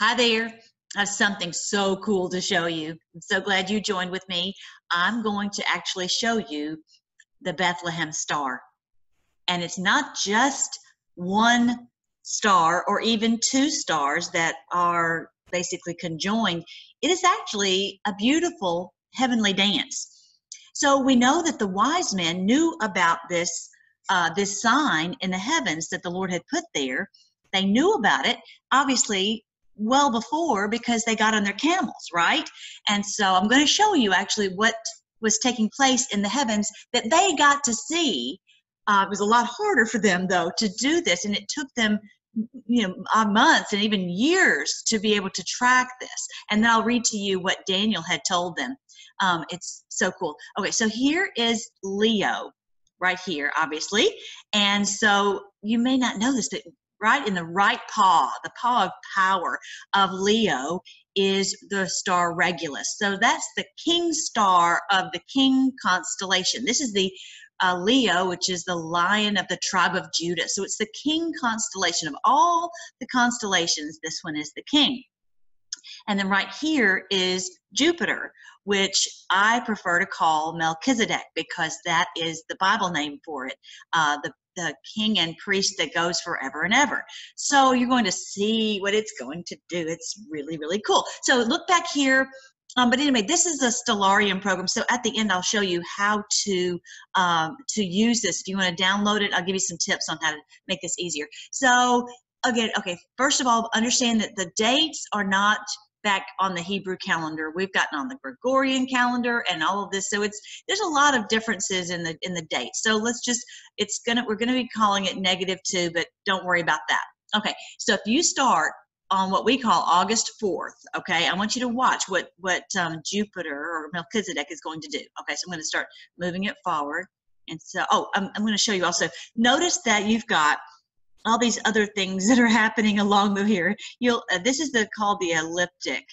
Hi there. I have something so cool to show you. I'm so glad you joined with me. I'm going to actually show you the Bethlehem star. And it's not just one star or even two stars that are basically conjoined. It is actually a beautiful heavenly dance. So we know that the wise men knew about this uh, this sign in the heavens that the Lord had put there. They knew about it. Obviously, well before because they got on their camels, right? And so I'm going to show you actually what was taking place in the heavens that they got to see. Uh, it was a lot harder for them though to do this, and it took them you know uh, months and even years to be able to track this and then i'll read to you what daniel had told them um, it's so cool okay so here is leo right here obviously and so you may not know this but right in the right paw, the paw of power of Leo is the star Regulus. So that's the king star of the king constellation. This is the uh, Leo, which is the lion of the tribe of Judah. So it's the king constellation of all the constellations. This one is the king. And then right here is Jupiter, which I prefer to call Melchizedek because that is the Bible name for it. Uh, the the king and priest that goes forever and ever. So you're going to see what it's going to do. It's really, really cool. So look back here. Um, but anyway, this is the Stellarium program. So at the end, I'll show you how to um, to use this. If you want to download it, I'll give you some tips on how to make this easier. So again, okay, first of all, understand that the dates are not back on the Hebrew calendar. We've gotten on the Gregorian calendar and all of this. So it's there's a lot of differences in the in the dates. So let's just it's gonna we're gonna be calling it negative two, but don't worry about that. Okay, so if you start on what we call August 4th, okay, I want you to watch what what um, Jupiter or Melchizedek is going to do. Okay, so I'm going to start moving it forward. And so, oh, I'm, I'm going to show you also. Notice that you've got all these other things that are happening along the here. You'll uh, this is the called the elliptic.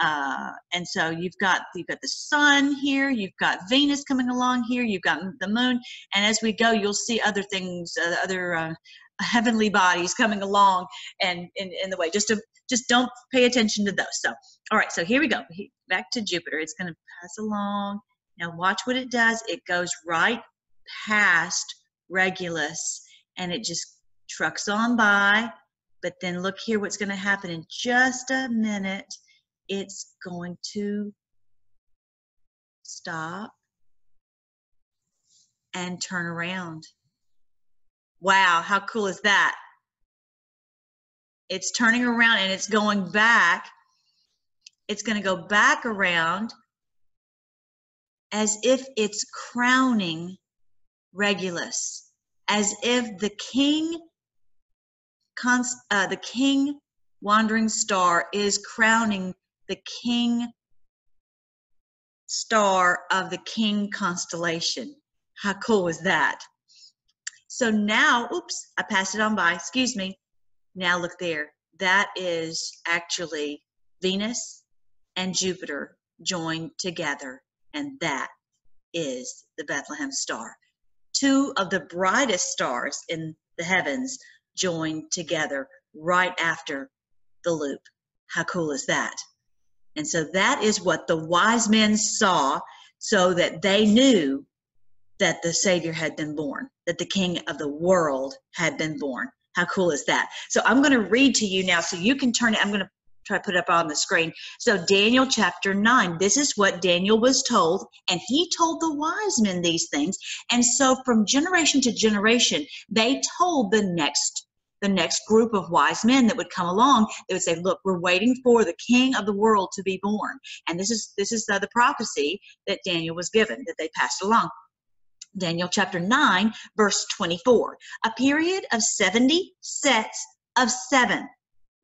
Uh, and so you've got you've got the sun here, you've got Venus coming along here, you've got the moon, and as we go, you'll see other things, uh, other uh, heavenly bodies coming along and in, in the way. Just to just don't pay attention to those. So, all right, so here we go. Back to Jupiter. It's going to pass along. Now watch what it does. It goes right past Regulus, and it just trucks on by, but then look here what's going to happen in just a minute. It's going to stop and turn around. Wow, how cool is that? It's turning around and it's going back. It's going to go back around as if it's crowning Regulus, as if the king uh, the king wandering star is crowning the king star of the king constellation. How cool is that? So now, oops, I passed it on by, excuse me. Now look there. That is actually Venus and Jupiter joined together, and that is the Bethlehem star. Two of the brightest stars in the heavens joined together right after the loop. How cool is that? And so that is what the wise men saw so that they knew that the Savior had been born, that the King of the world had been born. How cool is that? So I'm going to read to you now so you can turn it. I'm going to try to put it up on the screen. So, Daniel chapter 9, this is what Daniel was told, and he told the wise men these things. And so, from generation to generation, they told the next the next group of wise men that would come along they would say look we're waiting for the king of the world to be born. And this is this is the, the prophecy that daniel was given that they passed along. Daniel chapter 9 verse 24 a period of 70 sets of seven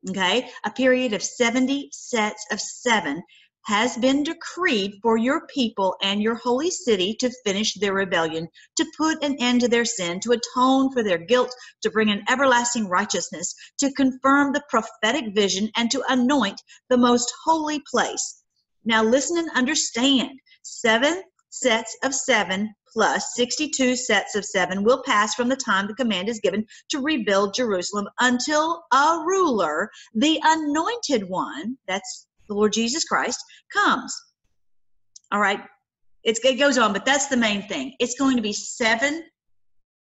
okay? A period of 70 sets of seven has been decreed for your people and your holy city to finish their rebellion, to put an end to their sin, to atone for their guilt, to bring an everlasting righteousness, to confirm the prophetic vision, and to anoint the most holy place. Now listen and understand. Seven sets of seven plus 62 sets of seven will pass from the time the command is given to rebuild Jerusalem until a ruler, the anointed one, that's the Lord Jesus Christ, comes. All right, it's, it goes on, but that's the main thing. It's going to be seven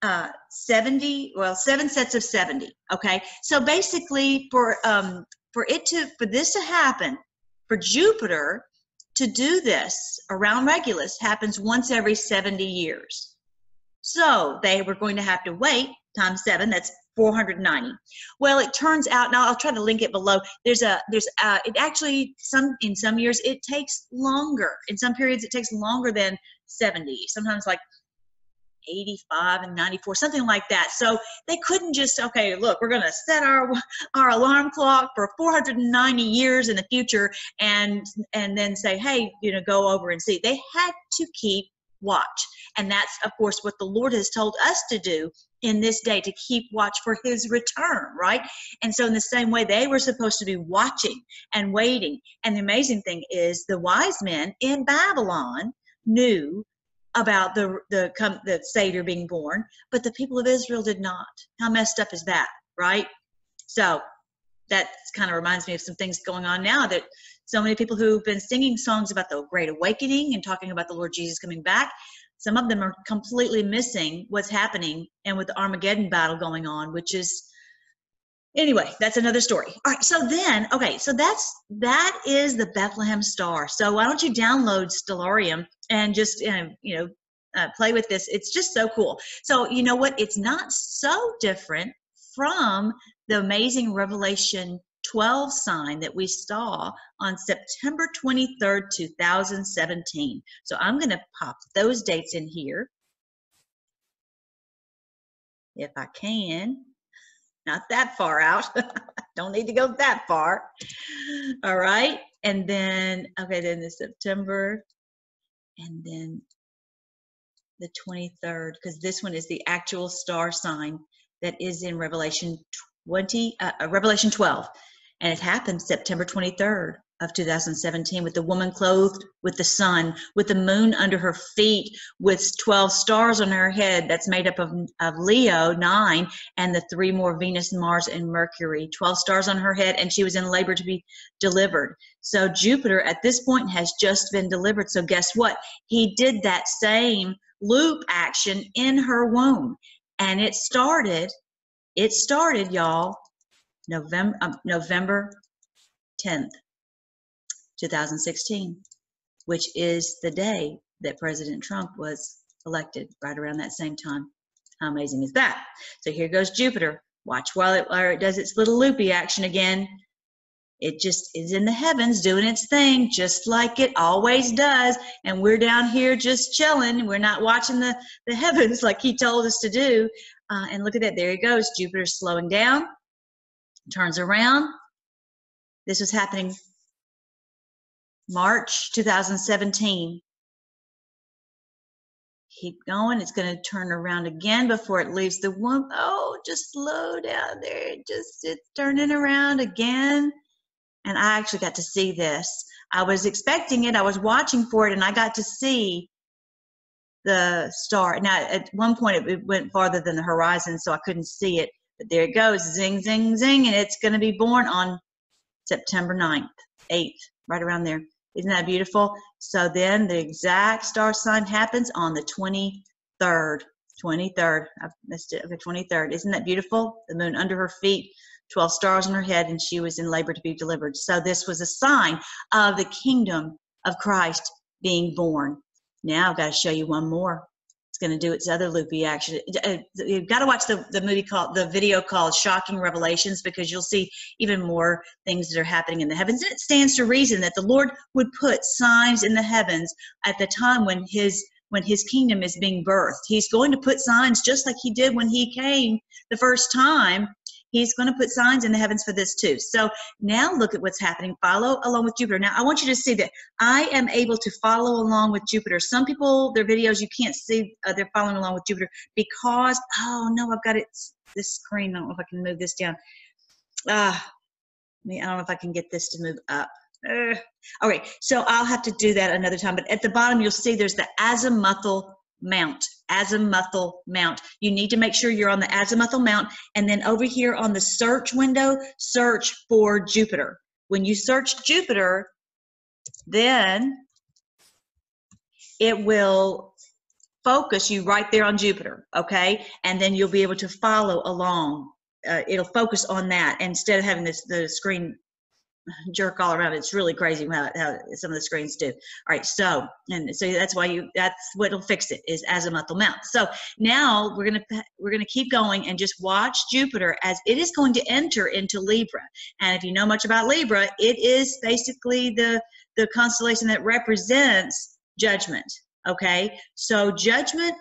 uh 70 well seven sets of 70 okay so basically for um for it to for this to happen for jupiter to do this around Regulus happens once every 70 years. So they were going to have to wait times seven, that's 490. Well, it turns out, now I'll try to link it below. There's a, there's uh it actually, some, in some years, it takes longer. In some periods, it takes longer than 70, sometimes like 85 and 94 something like that so they couldn't just okay look we're going to set our our alarm clock for 490 years in the future and and then say hey you know go over and see they had to keep watch and that's of course what the lord has told us to do in this day to keep watch for his return right? And so in the same way they were supposed to be watching and waiting. And the amazing thing is the wise men in babylon knew about the the the savior being born but the people of israel did not. How messed up is that right? So that kind of reminds me of some things going on now that so many people who've been singing songs about the great awakening and talking about the lord jesus coming back some of them are completely missing what's happening and with the armageddon battle going on which is anyway that's another story. All right so then okay so that's that is the bethlehem star. So why don't you download stellarium and just uh, you know uh, play with this. It's just so cool. So you know what? It's not so different from the amazing revelation 12 sign that we saw on September 23rd, 2017. So I'm going to pop those dates in here if I can not that far out. Don't need to go that far. All right. And then, okay, then the September and then the 23rd, because this one is the actual star sign that is in Revelation 20, uh, Revelation 12. And it happened September 23rd of 2017 with the woman clothed with the sun, with the moon under her feet, with 12 stars on her head. That's made up of, of Leo, nine, and the three more Venus, Mars, and Mercury. 12 stars on her head, and she was in labor to be delivered. So Jupiter at this point has just been delivered. So guess what? He did that same loop action in her womb. And it started, it started, y'all, November, um, November 10th. 2016, which is the day that President Trump was elected, right around that same time. How amazing is that? So here goes Jupiter. Watch while it, it does its little loopy action again. It just is in the heavens doing its thing, just like it always does. And we're down here just chilling. We're not watching the, the heavens like he told us to do. Uh, and look at that. There he goes. Jupiter's slowing down, turns around. This was happening March 2017. Keep going. It's going to turn around again before it leaves the womb. Oh, just slow down there. Just it's turning around again. And I actually got to see this. I was expecting it. I was watching for it, and I got to see the star. Now, at one point, it went farther than the horizon, so I couldn't see it. But there it goes, zing, zing, zing, and it's going to be born on September 9th, 8th, right around there. Isn't that beautiful? So then the exact star sign happens on the 23rd. 23rd. I've missed it. Okay, 23rd. Isn't that beautiful? The moon under her feet, 12 stars on her head, and she was in labor to be delivered. So this was a sign of the kingdom of Christ being born. Now I've got to show you one more it's going to do its other loopy action. Uh, you've got to watch the, the movie called the video called Shocking Revelations because you'll see even more things that are happening in the heavens. And it stands to reason that the Lord would put signs in the heavens at the time when his when his kingdom is being birthed. He's going to put signs just like he did when he came the first time He's going to put signs in the heavens for this too. So now look at what's happening. Follow along with Jupiter. Now I want you to see that I am able to follow along with Jupiter. Some people, their videos, you can't see uh, they're following along with Jupiter because, oh no, I've got it, this screen. I don't know if I can move this down. Ah, uh, I don't know if I can get this to move up. Uh, all right, so I'll have to do that another time. But at the bottom, you'll see there's the azimuthal mount, azimuthal mount. You need to make sure you're on the azimuthal mount. And then over here on the search window, search for Jupiter. When you search Jupiter, then it will focus you right there on Jupiter, okay? And then you'll be able to follow along. Uh, it'll focus on that instead of having this the screen jerk all around. It's really crazy how, how some of the screens do. All right, so and so that's why you that's what'll fix it is azimuthal mount. So now we're gonna we're gonna keep going and just watch Jupiter as it is going to enter into Libra. And if you know much about Libra, it is basically the the constellation that represents judgment. Okay, so judgment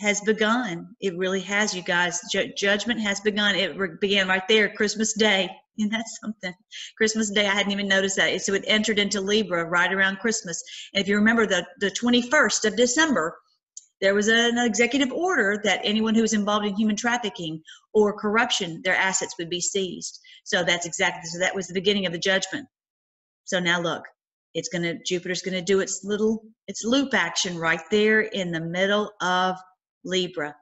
has begun. It really has, you guys. Ju- judgment has begun. It re- began right there, Christmas Day. And that's something. Christmas Day, I hadn't even noticed that. So it entered into Libra right around Christmas. And if you remember the, the 21st of December, there was an executive order that anyone who was involved in human trafficking or corruption, their assets would be seized. So that's exactly, so that was the beginning of the judgment. So now look, it's to, Jupiter's to do its little, its loop action right there in the middle of Libra.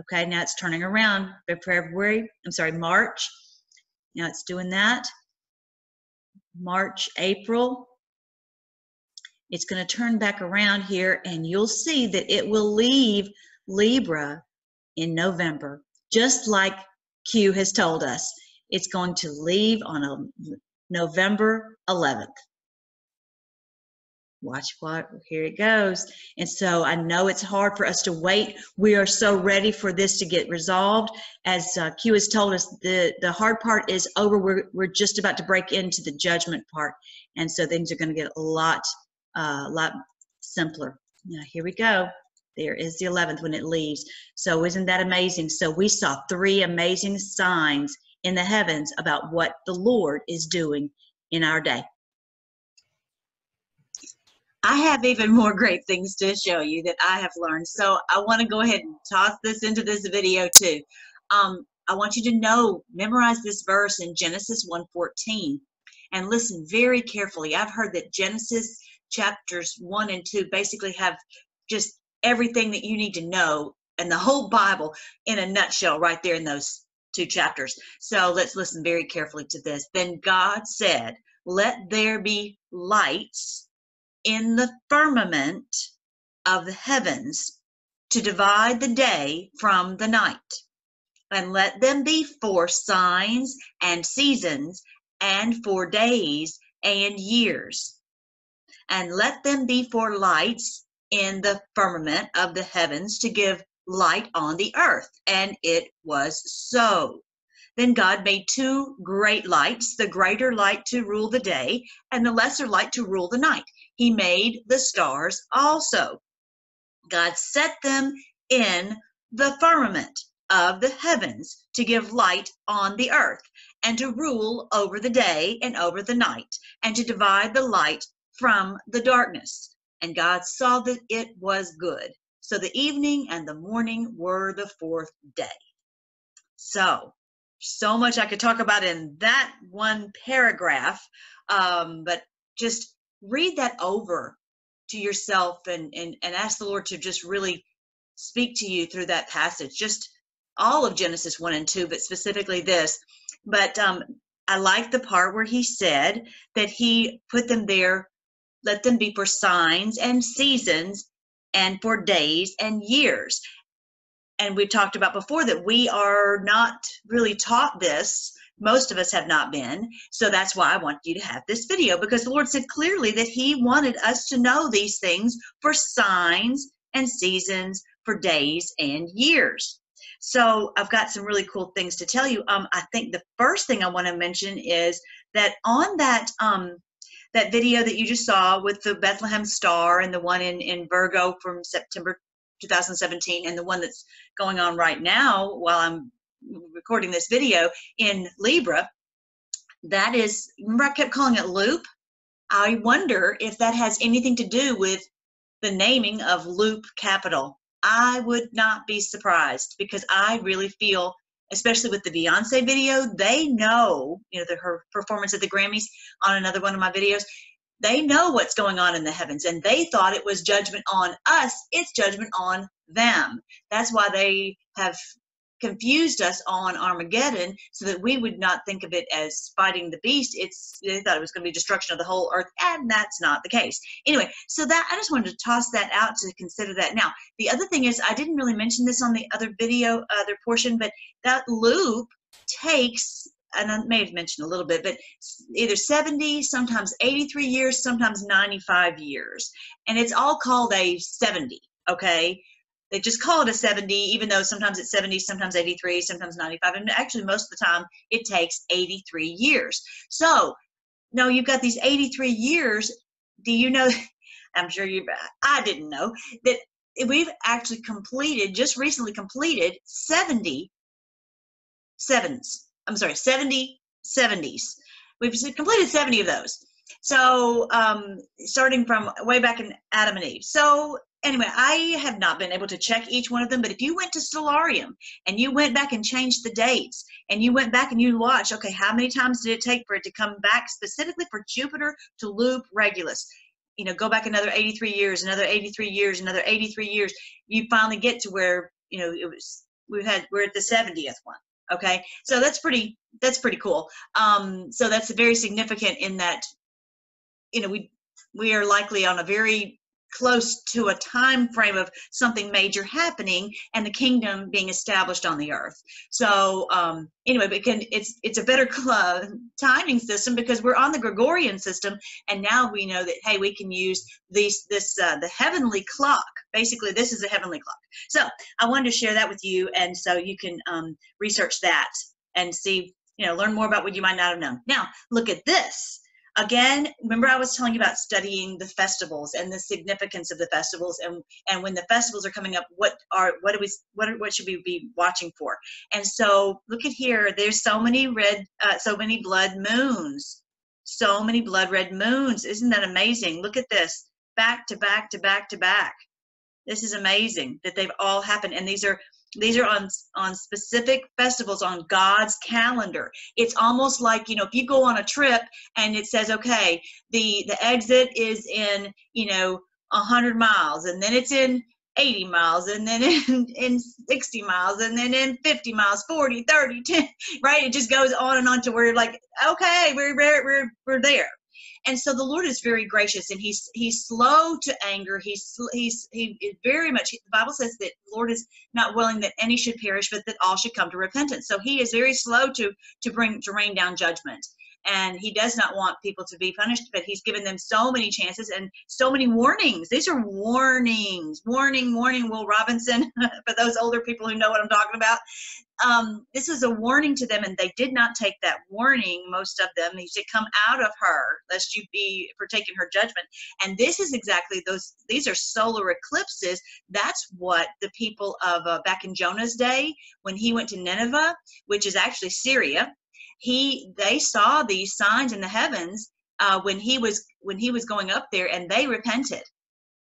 Okay, now it's turning around February, I'm sorry, March. Now it's doing that. March, April. It's going to turn back around here and you'll see that it will leave Libra in November, just like Q has told us. It's going to leave on a November 11th watch what here it goes. And so i know it's hard for us to wait. We are so ready for this to get resolved. As uh, q has told us the the hard part is over. We're, we're just about to break into the judgment part. And so things are going to get a lot a uh, lot simpler. Now here we go. There is the 11th when it leaves. So isn't that amazing? So we saw three amazing signs in the heavens about what the lord is doing in our day I have even more great things to show you that I have learned. So I want to go ahead and toss this into this video too. Um, I want you to know, memorize this verse in Genesis 1.14 and listen very carefully. I've heard that Genesis chapters 1 and 2 basically have just everything that you need to know and the whole Bible in a nutshell right there in those two chapters. So let's listen very carefully to this. Then God said, let there be lights in the firmament of the heavens to divide the day from the night. And let them be for signs and seasons, and for days and years. And let them be for lights in the firmament of the heavens to give light on the earth. And it was so. Then God made two great lights, the greater light to rule the day, and the lesser light to rule the night. He made the stars also. God set them in the firmament of the heavens to give light on the earth, and to rule over the day and over the night, and to divide the light from the darkness. And God saw that it was good. So the evening and the morning were the fourth day. So so much I could talk about in that one paragraph, um, but just read that over to yourself and, and, and ask the Lord to just really speak to you through that passage. Just all of Genesis 1 and 2, but specifically this. But um, I like the part where he said that he put them there, let them be for signs and seasons and for days and years and we talked about before that we are not really taught this most of us have not been. So that's why i want you to have this video because the lord said clearly that he wanted us to know these things for signs and seasons for days and years. So i've got some really cool things to tell you. Um, i think the first thing i want to mention is that on that um, that video that you just saw with the bethlehem star and the one in in virgo from september 2017 and the one that's going on right now while I'm recording this video in Libra, that is, remember I kept calling it loop? I wonder if that has anything to do with the naming of Loop Capital. I would not be surprised because I really feel, especially with the Beyonce video, they know, you know, the, her performance at the Grammys on another one of my videos, they know what's going on in the heavens and they thought it was judgment on us it's judgment on them that's why they have confused us on Armageddon so that we would not think of it as fighting the beast. It's they thought it was going to be destruction of the whole earth, and that's not the case. Anyway, so that I just wanted to toss that out to consider that. Now, the other thing is I didn't really mention this on the other video, other portion, but that loop takes and I may have mentioned a little bit, but either 70, sometimes 83 years, sometimes 95 years. And it's all called a 70, okay? They just call it a 70, even though sometimes it's 70, sometimes 83, sometimes 95. And actually, most of the time, it takes 83 years. So, no, you've got these 83 years. Do you know? I'm sure you, I didn't know that we've actually completed, just recently completed 70 sevens. I'm sorry, 70 70s. We've completed 70 of those. So, um, starting from way back in Adam and Eve. So, anyway, I have not been able to check each one of them, but if you went to Stellarium and you went back and changed the dates and you went back and you watched, okay, how many times did it take for it to come back specifically for Jupiter to loop Regulus? You know, go back another 83 years, another 83 years, another 83 years. You finally get to where, you know, it was, we had, we're at the 70th one. Okay. So that's pretty, that's pretty cool. Um, so that's very significant in that, you know, we, we are likely on a very close to a time frame of something major happening and the kingdom being established on the earth. So um, anyway but can, it's it's a better timing system because we're on the gregorian system and now we know that hey we can use these this uh, the heavenly clock. Basically this is a heavenly clock. So i wanted to share that with you and so you can um, research that and see you know learn more about what you might not have known. Now look at this again remember i was telling you about studying the festivals and the significance of the festivals and and when the festivals are coming up what are what do we what are, what should we be watching for? And so look at here there's so many red uh, so many blood moons. So many blood red moons. Isn't that amazing? Look at this. Back to back to back to back. This is amazing that they've all happened. And these are these are on on specific festivals on god's calendar. It's almost like you know if you go on a trip and it says okay the the exit is in you know 100 miles and then it's in 80 miles and then in, in 60 miles and then in 50 miles 40 30 10 right? It just goes on and on to where you're like okay we're we're we're there and so the lord is very gracious and he's he's slow to anger. He's he's he is very much the bible says that the lord is not willing that any should perish but that all should come to repentance. So he is very slow to to bring to rain down judgment. And he does not want people to be punished but he's given them so many chances and so many warnings. These are warnings. Warning warning will robinson for those older people who know what i'm talking about um, this is a warning to them and they did not take that warning most of them he said come out of her lest you be partaking her judgment. And this is exactly those these are solar eclipses. That's what the people of uh, back in jonah's day when he went to nineveh which is actually syria he they saw these signs in the heavens uh, when he was when he was going up there and they repented.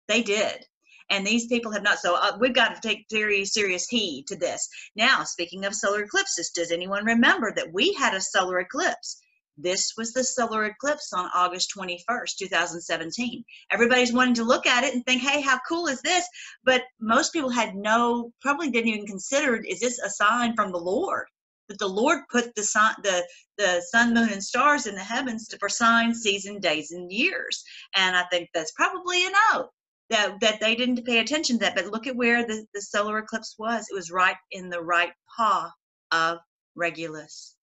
They did and these people have not so uh, we've got to take very serious heed to this now speaking of solar eclipses does anyone remember that we had a solar eclipse this was the solar eclipse on August 21st, 2017. Everybody's wanting to look at it and think, hey, how cool is this? But most people had no, probably didn't even consider, is this a sign from the Lord? that the Lord put the sun, the the sun, moon, and stars in the heavens to, for signs, season, days, and years. And I think that's probably a note that that they didn't pay attention to that. But look at where the, the solar eclipse was. It was right in the right paw of Regulus,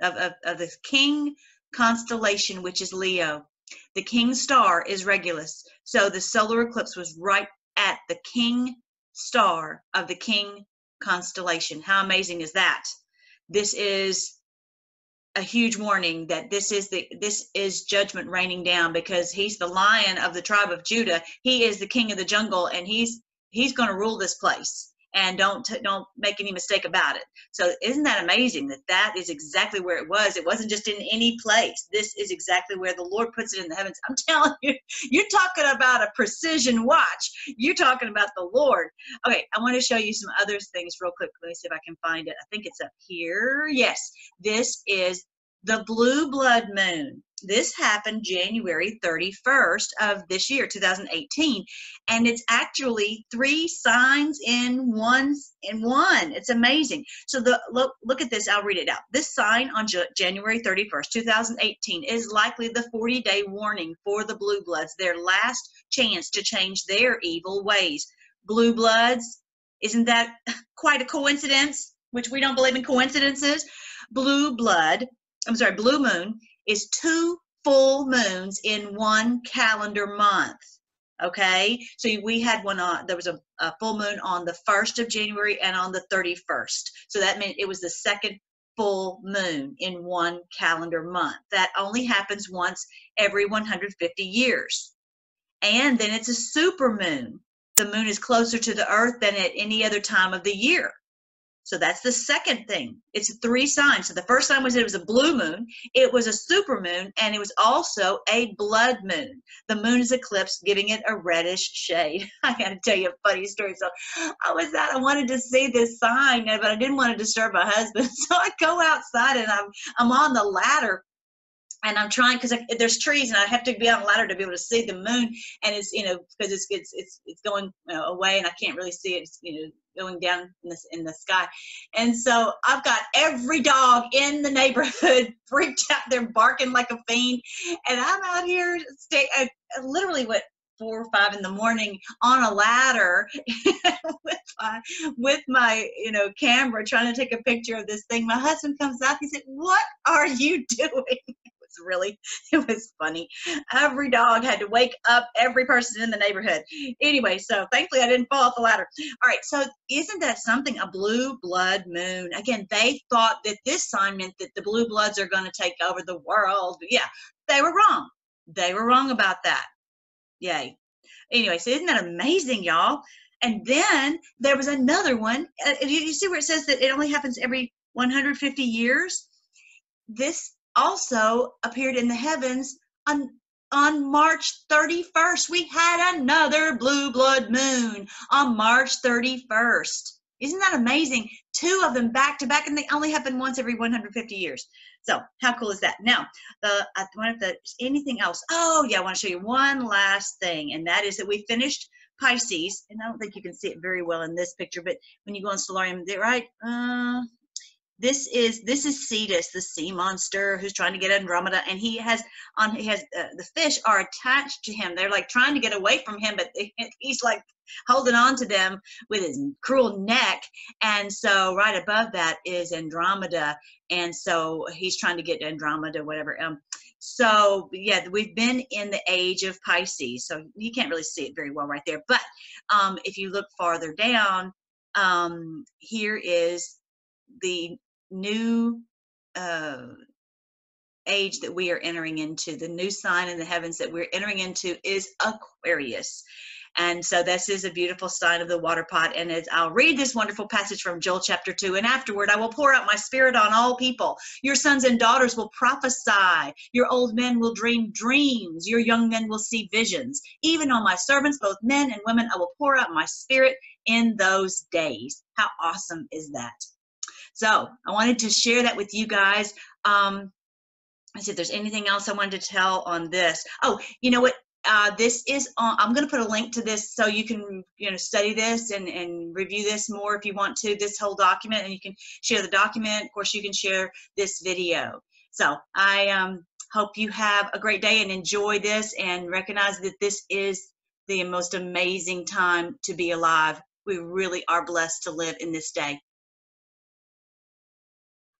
of, of, of the king constellation, which is Leo. The king star is Regulus. So the solar eclipse was right at the king star of the king constellation. How amazing is that? this is a huge warning that this is the this is judgment raining down because he's the lion of the tribe of Judah. He is the king of the jungle and he's he's going to rule this place and don't don't make any mistake about it. So isn't that amazing that that is exactly where it was? It wasn't just in any place. This is exactly where the lord puts it in the heavens. I'm telling you you're talking about a precision watch. You're talking about the lord. Okay i want to show you some other things real quick. Let me see if i can find it. I think it's up here. Yes this is the blue blood moon this happened January 31st of this year, 2018, and it's actually three signs in one in one. It's amazing. So the look look at this. I'll read it out. This sign on January 31st, 2018, is likely the 40-day warning for the blue bloods, their last chance to change their evil ways. Blue bloods, isn't that quite a coincidence? Which we don't believe in coincidences. Blue blood, I'm sorry, blue moon is two full moons in one calendar month. Okay, so we had one on, there was a, a full moon on the 1st of January and on the 31st. So that meant it was the second full moon in one calendar month. That only happens once every 150 years. And then it's a super moon. The moon is closer to the earth than at any other time of the year. So that's the second thing. It's three signs. So the first sign was it was a blue moon, it was a super moon, and it was also a blood moon. The moon is eclipsed, giving it a reddish shade. I got to tell you a funny story. So I was out. I wanted to see this sign, but I didn't want to disturb my husband. So I go outside and I'm I'm on the ladder and I'm trying because there's trees and I have to be on a ladder to be able to see the moon. And it's you know because it's it's it's it's going you know, away and I can't really see it. It's, you know going down in the, in the sky. And so I've got every dog in the neighborhood freaked out. They're barking like a fiend. And I'm out here stay I, I literally went four or five in the morning on a ladder with my with my you know camera trying to take a picture of this thing. My husband comes out. He said what are you doing really it was funny. Every dog had to wake up every person in the neighborhood. Anyway so thankfully i didn't fall off the ladder. All right so isn't that something a blue blood moon? Again they thought that this sign meant that the blue bloods are going to take over the world. Yeah they were wrong. They were wrong about that. Yay. Anyway so isn't that amazing y'all? And then there was another one. Uh, you, you see where it says that it only happens every 150 years? This also appeared in the heavens on on March 31st. We had another blue blood moon on March 31st. Isn't that amazing? Two of them back to back, and they only happen once every 150 years. So how cool is that? Now, the I wonder if there's anything else. Oh yeah, I want to show you one last thing, and that is that we finished Pisces, and I don't think you can see it very well in this picture, but when you go on Stellarium, right? Uh, this is this is Cetus, the sea monster who's trying to get Andromeda, and he has on he has uh, the fish are attached to him. They're like trying to get away from him, but he's like holding on to them with his cruel neck. And so right above that is Andromeda, and so he's trying to get Andromeda, whatever. Um, so yeah, we've been in the age of Pisces, so you can't really see it very well right there. But um, if you look farther down, um, here is the new uh, age that we are entering into, the new sign in the heavens that we're entering into is Aquarius. And so this is a beautiful sign of the water pot. And as I'll read this wonderful passage from Joel chapter 2, and afterward I will pour out my spirit on all people. Your sons and daughters will prophesy. Your old men will dream dreams. Your young men will see visions. Even on my servants, both men and women, I will pour out my spirit in those days. How awesome is that? So I wanted to share that with you guys. Um, I see if there's anything else I wanted to tell on this. Oh, you know what? Uh, this is on, I'm going to put a link to this so you can you know study this and, and review this more if you want to this whole document and you can share the document of course you can share this video so I um, hope you have a great day and enjoy this and recognize that this is the most amazing time to be alive we really are blessed to live in this day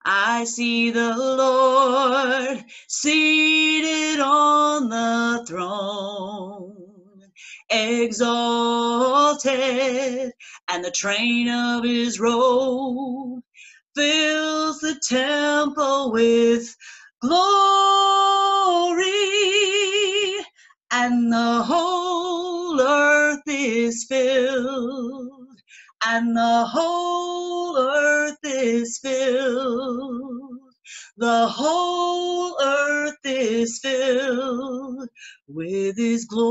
I see the Lord seated on the throne, exalted, and the train of his robe fills the temple with glory, and the whole earth is filled and the whole earth is filled. The whole earth is filled with his glory.